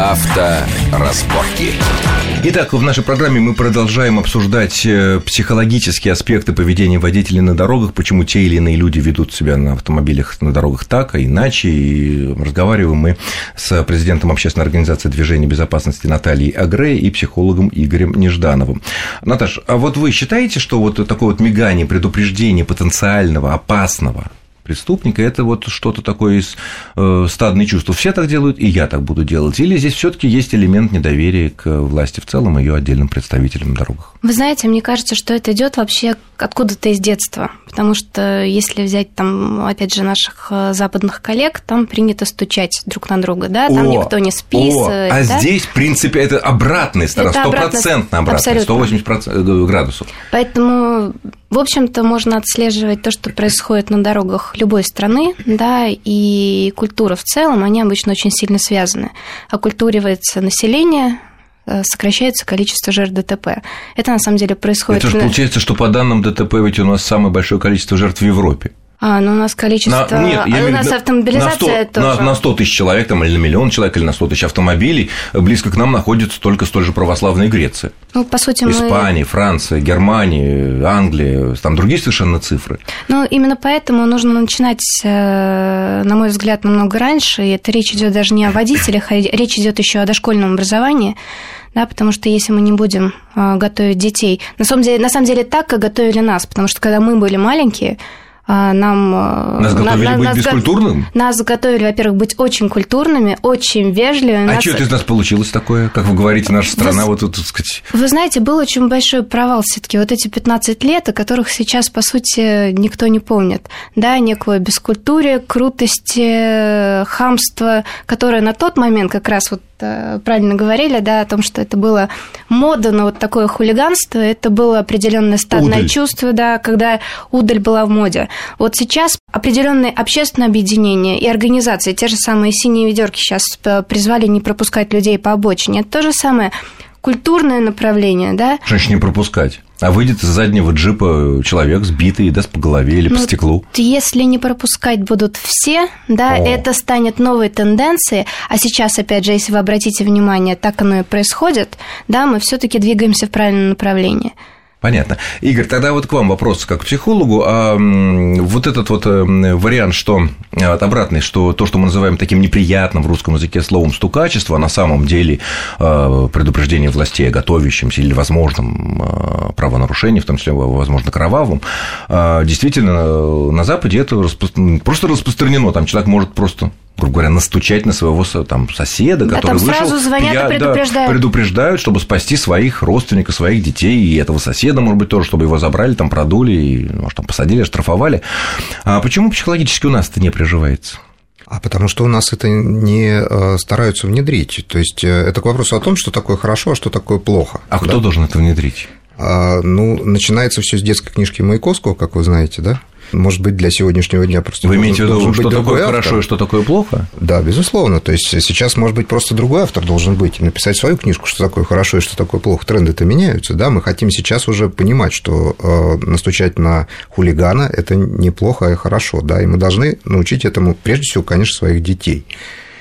Авторазборки. Итак, в нашей программе мы продолжаем обсуждать э, психологические аспекты поведения водителей на дорогах, почему те или иные люди ведут себя на автомобилях на дорогах так, а иначе. И разговариваем мы с президентом общественной организации движения безопасности Натальей Агре и психологом Игорем Неждановым. Наташ, а вот вы считаете, что вот такое вот мигание, предупреждение потенциального, опасного преступника, это вот что-то такое из э, стадной чувства. Все так делают, и я так буду делать. Или здесь все таки есть элемент недоверия к власти в целом и ее отдельным представителям на дорогах? Вы знаете, мне кажется, что это идет вообще откуда-то из детства. Потому что если взять там, опять же, наших э, западных коллег, там принято стучать друг на друга, да, там о, никто не списывает. О, а да? здесь, в принципе, это обратная сторона, стопроцентно обратная, 180 э, градусов. Поэтому в общем-то, можно отслеживать то, что происходит на дорогах любой страны, да, и культура в целом, они обычно очень сильно связаны. Оккультуривается население, э, сокращается количество жертв ДТП. Это на самом деле происходит. Это же получается, что по данным ДТП ведь у нас самое большое количество жертв в Европе. А, ну у нас количество... На, нет, я а у нас виду, автомобилизация на 100, тоже... На, на 100 тысяч человек, там, или на миллион человек, или на 100 тысяч автомобилей, близко к нам находится только столь же православная Греция. Ну, по сути, Испания, мы... Франция, Германия, Англия, там другие совершенно цифры. Ну, именно поэтому нужно начинать, э, на мой взгляд, намного раньше, и это речь идет даже не о водителях, а речь идет еще о дошкольном образовании, да, потому что если мы не будем э, готовить детей, на самом деле, на самом деле так, как готовили нас, потому что когда мы были маленькие, нам... Э, нас готовили на, быть нас, бескультурным? Нас готовили, во-первых, быть очень культурными, очень вежливыми. А нас... что это из нас получилось такое? Как вы говорите, наша страна, вы, вот тут, так сказать... Вы знаете, был очень большой провал все таки вот эти 15 лет, о которых сейчас, по сути, никто не помнит. Да, некое бескультурие, крутости, хамство, которое на тот момент как раз вот э, правильно говорили, да, о том, что это было мода на вот такое хулиганство, это было определенное стадное удаль. чувство, да, когда удаль была в моде. Вот сейчас определенные общественные объединения и организации, те же самые синие ведерки сейчас э, призвали не пропускать людей по обочине. Это то же самое культурное направление, да? Что значит не пропускать? А выйдет из заднего джипа человек сбитый и даст по голове или ну, по стеклу. Если не пропускать будут все, да, О. это станет новой тенденцией. А сейчас, опять же, если вы обратите внимание, так оно и происходит, да, мы все-таки двигаемся в правильном направлении. Понятно. Игорь, тогда вот к вам вопрос как к психологу. А вот этот вот э, вариант, что от обратный, что то, что мы называем таким неприятным в русском языке словом стукачество, на самом деле э, предупреждение властей о готовящемся или возможном э, правонарушении, в том числе, возможно, кровавом, действительно на Западе это просто распространено. Там человек может просто грубо говоря, настучать на своего там, соседа, да, который там вышел. Сразу звонят я, и предупреждают. Да, предупреждают, чтобы спасти своих родственников, своих детей и этого соседа, может быть, тоже, чтобы его забрали, там продули, и, может, там посадили, оштрафовали. А почему психологически у нас это не приживается? А потому что у нас это не э, стараются внедрить. То есть э, это к вопросу о том, что такое хорошо, а что такое плохо. А да? кто должен это внедрить? А, ну, начинается все с детской книжки Маяковского, как вы знаете, да? Может быть, для сегодняшнего дня просто Вы имеете в виду, что такое автор. хорошо и что такое плохо? Да, безусловно. То есть сейчас, может быть, просто другой автор должен быть и написать свою книжку, что такое хорошо и что такое плохо. Тренды-то меняются, да. Мы хотим сейчас уже понимать, что э, настучать на хулигана – это неплохо, а хорошо, да. И мы должны научить этому, прежде всего, конечно, своих детей.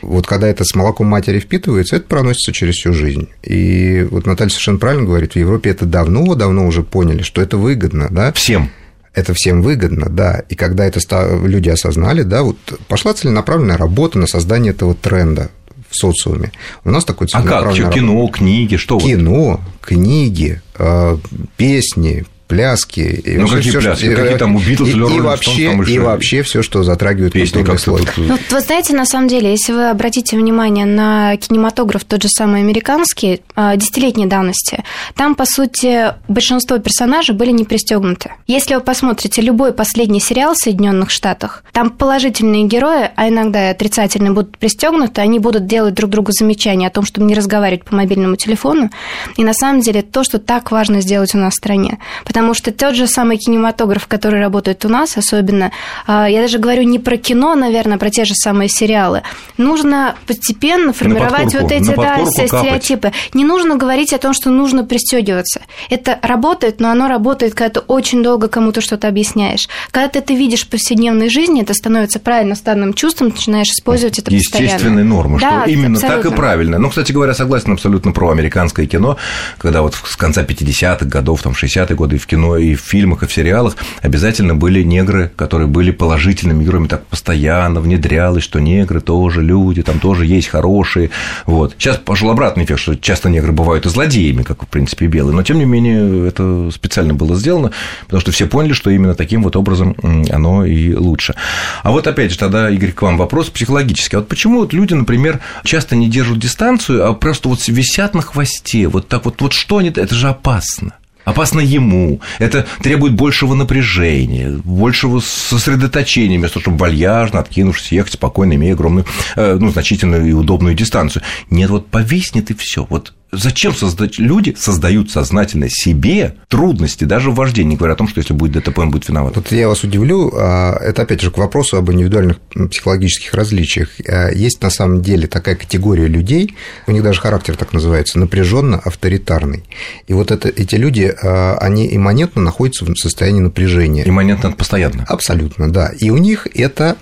Вот когда это с молоком матери впитывается, это проносится через всю жизнь. И вот Наталья совершенно правильно говорит, в Европе это давно-давно уже поняли, что это выгодно, да? Всем это всем выгодно, да, и когда это люди осознали, да, вот пошла целенаправленная работа на создание этого тренда в социуме. У нас такой целенаправленный... А как? Кино, книги, что? Кино, книги, э, песни, пляски. И ну, какие всё, пляски? Что, какие там у Битлз, и, и, вообще, там и вообще все, что затрагивает Песни культурный слой. Тут... Ну, вы знаете, на самом деле, если вы обратите внимание на кинематограф, тот же самый американский, а, десятилетней давности, там, по сути, большинство персонажей были не пристегнуты. Если вы посмотрите любой последний сериал в Соединенных Штатах, там положительные герои, а иногда и отрицательные будут пристегнуты, они будут делать друг другу замечания о том, чтобы не разговаривать по мобильному телефону. И на самом деле то, что так важно сделать у нас в стране. Потому потому что тот же самый кинематограф, который работает у нас, особенно, а, я даже говорю не про кино, наверное, про те же самые сериалы, нужно постепенно формировать вот эти да, стереотипы. Не нужно говорить о том, что нужно пристегиваться. Это работает, но оно работает, когда ты очень долго кому-то что-то объясняешь. Когда ты это видишь в повседневной жизни, это становится правильно станным чувством, начинаешь использовать это постоянно. Естественной нормы, да, что именно абсолютно. так и правильно. Ну, кстати говоря, согласен абсолютно про американское кино, когда вот с конца 50-х годов, там, 60-е годы в кино, и в фильмах, и в сериалах обязательно были негры, которые были положительными героями, так постоянно внедрялось, что негры тоже люди, там тоже есть хорошие. Вот. Сейчас пошел обратный эффект, что часто негры бывают и злодеями, как, в принципе, белые, но, тем не менее, это специально было сделано, потому что все поняли, что именно таким вот образом оно и лучше. А вот опять же, тогда, Игорь, к вам вопрос психологический. А вот почему вот люди, например, часто не держат дистанцию, а просто вот висят на хвосте, вот так вот, вот что они, это же опасно опасно ему, это требует большего напряжения, большего сосредоточения, вместо того, чтобы вальяжно, откинувшись, ехать спокойно, имея огромную, э, ну, значительную и удобную дистанцию. Нет, вот повиснет и все. Вот Зачем создать люди создают сознательно себе трудности даже в вождении, говоря о том, что если будет ДТП, он будет виноват? Вот я вас удивлю, а, это опять же к вопросу об индивидуальных психологических различиях. А, есть на самом деле такая категория людей, у них даже характер так называется, напряженно авторитарный. И вот это, эти люди, а, они имманентно находятся в состоянии напряжения. Имманентно постоянно? Абсолютно, да. И у них это,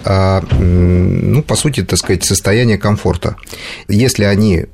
ну, по сути, так сказать, состояние комфорта. Если они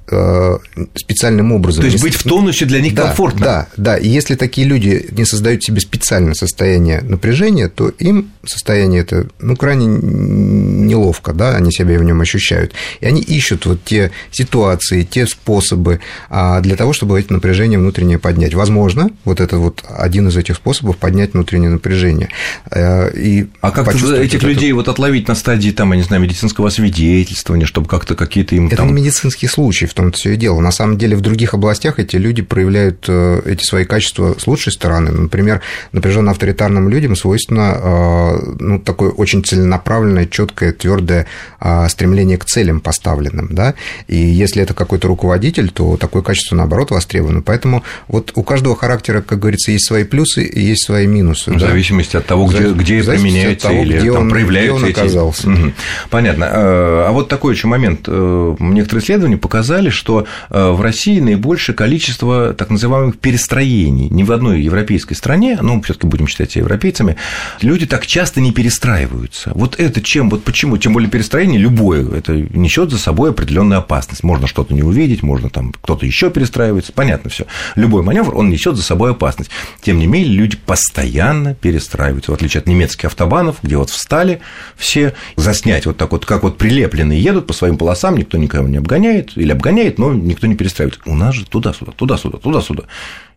специально специальным образом. То есть быть в тонусе для них да, комфортно. Да, да. И если такие люди не создают себе специальное состояние напряжения, то им состояние это, ну, крайне неловко, да, они себя в нем ощущают. И они ищут вот те ситуации, те способы а, для того, чтобы это напряжение внутреннее поднять. Возможно, вот это вот один из этих способов поднять внутреннее напряжение. Э, и а как этих вот людей это... вот отловить на стадии, там, я не знаю, медицинского свидетельствования, чтобы как-то какие-то им Это там... не медицинский случай, в том-то все и дело. На самом деле в других областях эти люди проявляют э, эти свои качества с лучшей стороны. Например, напряженно авторитарным людям свойственно э, ну, такое очень целенаправленное, четкое, твердое э, стремление к целям поставленным. Да? И если это какой-то руководитель, то такое качество, наоборот, востребовано. Поэтому вот у каждого характера, как говорится, есть свои плюсы и есть свои минусы. В да? зависимости от того, где, где применяется того, или где там он, проявляются где он оказался. Эти... Угу. Понятно. А вот такой еще момент. Некоторые исследования показали, что в России наибольшее количество так называемых перестроений. Ни в одной европейской стране, ну, все таки будем считать европейцами, люди так часто не перестраиваются. Вот это чем, вот почему, тем более перестроение любое, это несет за собой определенную опасность. Можно что-то не увидеть, можно там кто-то еще перестраивается, понятно все. Любой маневр, он несет за собой опасность. Тем не менее, люди постоянно перестраиваются, в отличие от немецких автобанов, где вот встали все, заснять вот так вот, как вот прилепленные едут по своим полосам, никто никого не обгоняет, или обгоняет, но никто не перестраивает у нас же туда-сюда, туда-сюда, туда-сюда.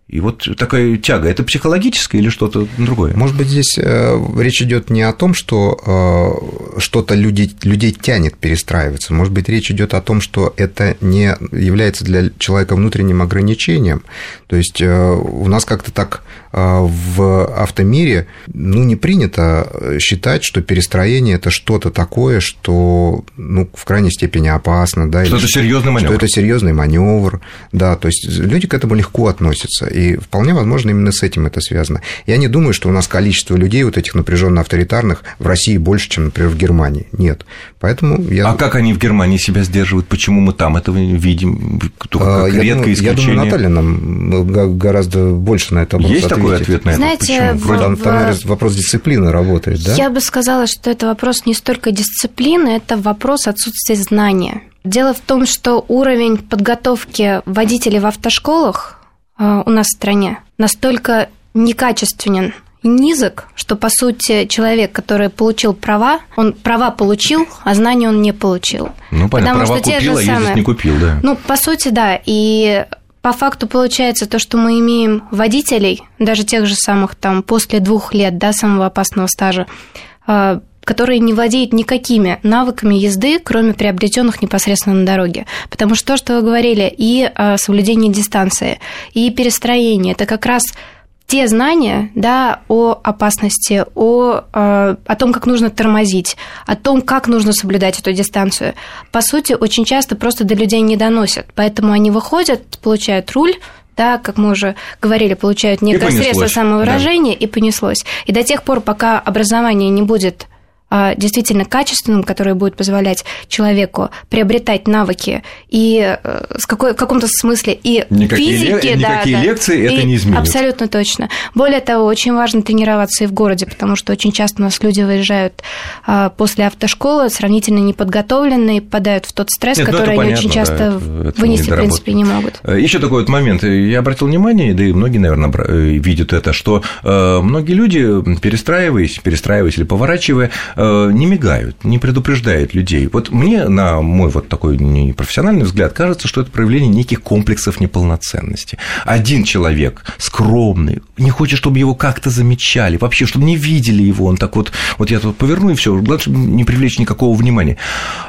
И вот такая тяга, это психологическое или что-то другое? Может быть, здесь э, речь идет не о том, что э, что-то людей, людей тянет перестраиваться. Может быть, речь идет о том, что это не является для человека внутренним ограничением. То есть э, у нас как-то так в автомире ну, не принято считать, что перестроение это что-то такое, что ну, в крайней степени опасно. Да, что это серьезный маневр. Что это серьезный маневр. Да, то есть люди к этому легко относятся. И вполне возможно, именно с этим это связано. Я не думаю, что у нас количество людей, вот этих напряженно авторитарных, в России больше, чем, например, в Германии. Нет. Поэтому я... А как они в Германии себя сдерживают? Почему мы там этого видим? Только как я редкое думаю, исключение. Я думаю, Наталья нам гораздо больше на это Есть ответит. такой ответ на это? Знаете, Почему? В... Там, там вопрос дисциплины работает, да? Я бы сказала, что это вопрос не столько дисциплины, это вопрос отсутствия знания. Дело в том, что уровень подготовки водителей в автошколах а, у нас в стране настолько некачественен и низок, что, по сути, человек, который получил права, он права получил, а знания он не получил. Ну, понятно, Потому права что купил, те же а самые... не купил, да. Ну, по сути, да. И по факту получается то, что мы имеем водителей, даже тех же самых там после двух лет, да, самого опасного стажа, которые не владеют никакими навыками езды, кроме приобретенных непосредственно на дороге. Потому что то, что вы говорили, и а, соблюдение дистанции, и перестроение, это как раз те знания да, о опасности, о, а, о том, как нужно тормозить, о том, как нужно соблюдать эту дистанцию, по сути, очень часто просто до людей не доносят. Поэтому они выходят, получают руль, да, как мы уже говорили, получают некое средство самовыражения, да. и понеслось. И до тех пор, пока образование не будет действительно качественным, которое будет позволять человеку приобретать навыки и э, с какой, в каком-то смысле и никакие физики, ле- да, никакие да, лекции это не изменит. Абсолютно точно. Более того, очень важно тренироваться и в городе, потому что очень часто у нас люди выезжают а, после автошколы сравнительно неподготовленные, попадают в тот стресс, Нет, ну, который они очень часто да, вынести, в принципе, не могут. Э, Еще такой вот момент. Я обратил внимание, да и многие, наверное, э, видят это, что многие люди, перестраиваясь, перестраиваясь или поворачивая, Э, не мигают, не предупреждают людей. Вот мне, на мой вот такой непрофессиональный взгляд, кажется, что это проявление неких комплексов неполноценности. Один человек скромный, не хочет, чтобы его как-то замечали, вообще, чтобы не видели его, он так вот, вот я тут поверну и все, главное, чтобы не привлечь никакого внимания.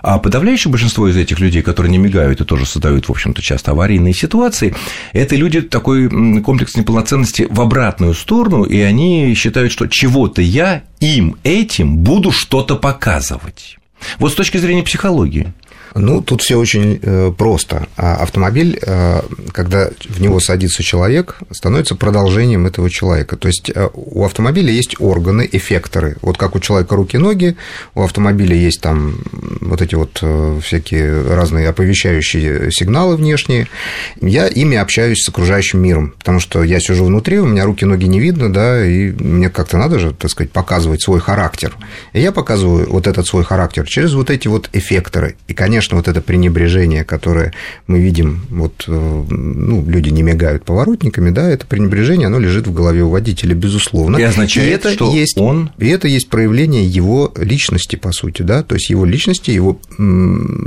А подавляющее большинство из этих людей, которые не мигают и тоже создают, в общем-то, часто аварийные ситуации, это люди такой комплекс неполноценности в обратную сторону, и они считают, что чего-то я им этим буду что-то показывать. Вот с точки зрения психологии. Ну, тут все очень э, просто. А автомобиль, э, когда в него садится человек, становится продолжением этого человека. То есть э, у автомобиля есть органы, эффекторы. Вот как у человека руки-ноги, у автомобиля есть там вот эти вот всякие разные оповещающие сигналы внешние. Я ими общаюсь с окружающим миром, потому что я сижу внутри, у меня руки-ноги не видно, да, и мне как-то надо же, так сказать, показывать свой характер. И я показываю вот этот свой характер через вот эти вот эффекторы. И, конечно, конечно, вот это пренебрежение, которое мы видим, вот, э, ну, люди не мигают поворотниками, да, это пренебрежение, оно лежит в голове у водителя, безусловно. И означает, и это что есть, он... И это есть проявление его личности, по сути, да, то есть его личности, его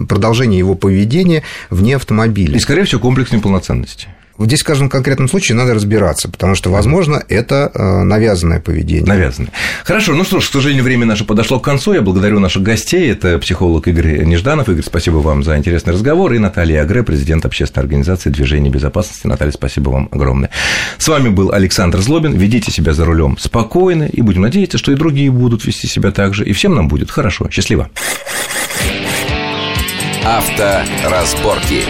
продолжение его поведения вне автомобиля. И, скорее всего, комплекс неполноценности. Вот здесь в каждом конкретном случае надо разбираться, потому что, возможно, это э, навязанное поведение. Навязанное. Хорошо, ну что ж, к сожалению, время наше подошло к концу. Я благодарю наших гостей. Это психолог Игорь Нежданов. Игорь, спасибо вам за интересный разговор. И Наталья Агре, президент общественной организации движения безопасности. Наталья, спасибо вам огромное. С вами был Александр Злобин. Ведите себя за рулем спокойно, и будем надеяться, что и другие будут вести себя так же, и всем нам будет хорошо. Счастливо. Авторазборки.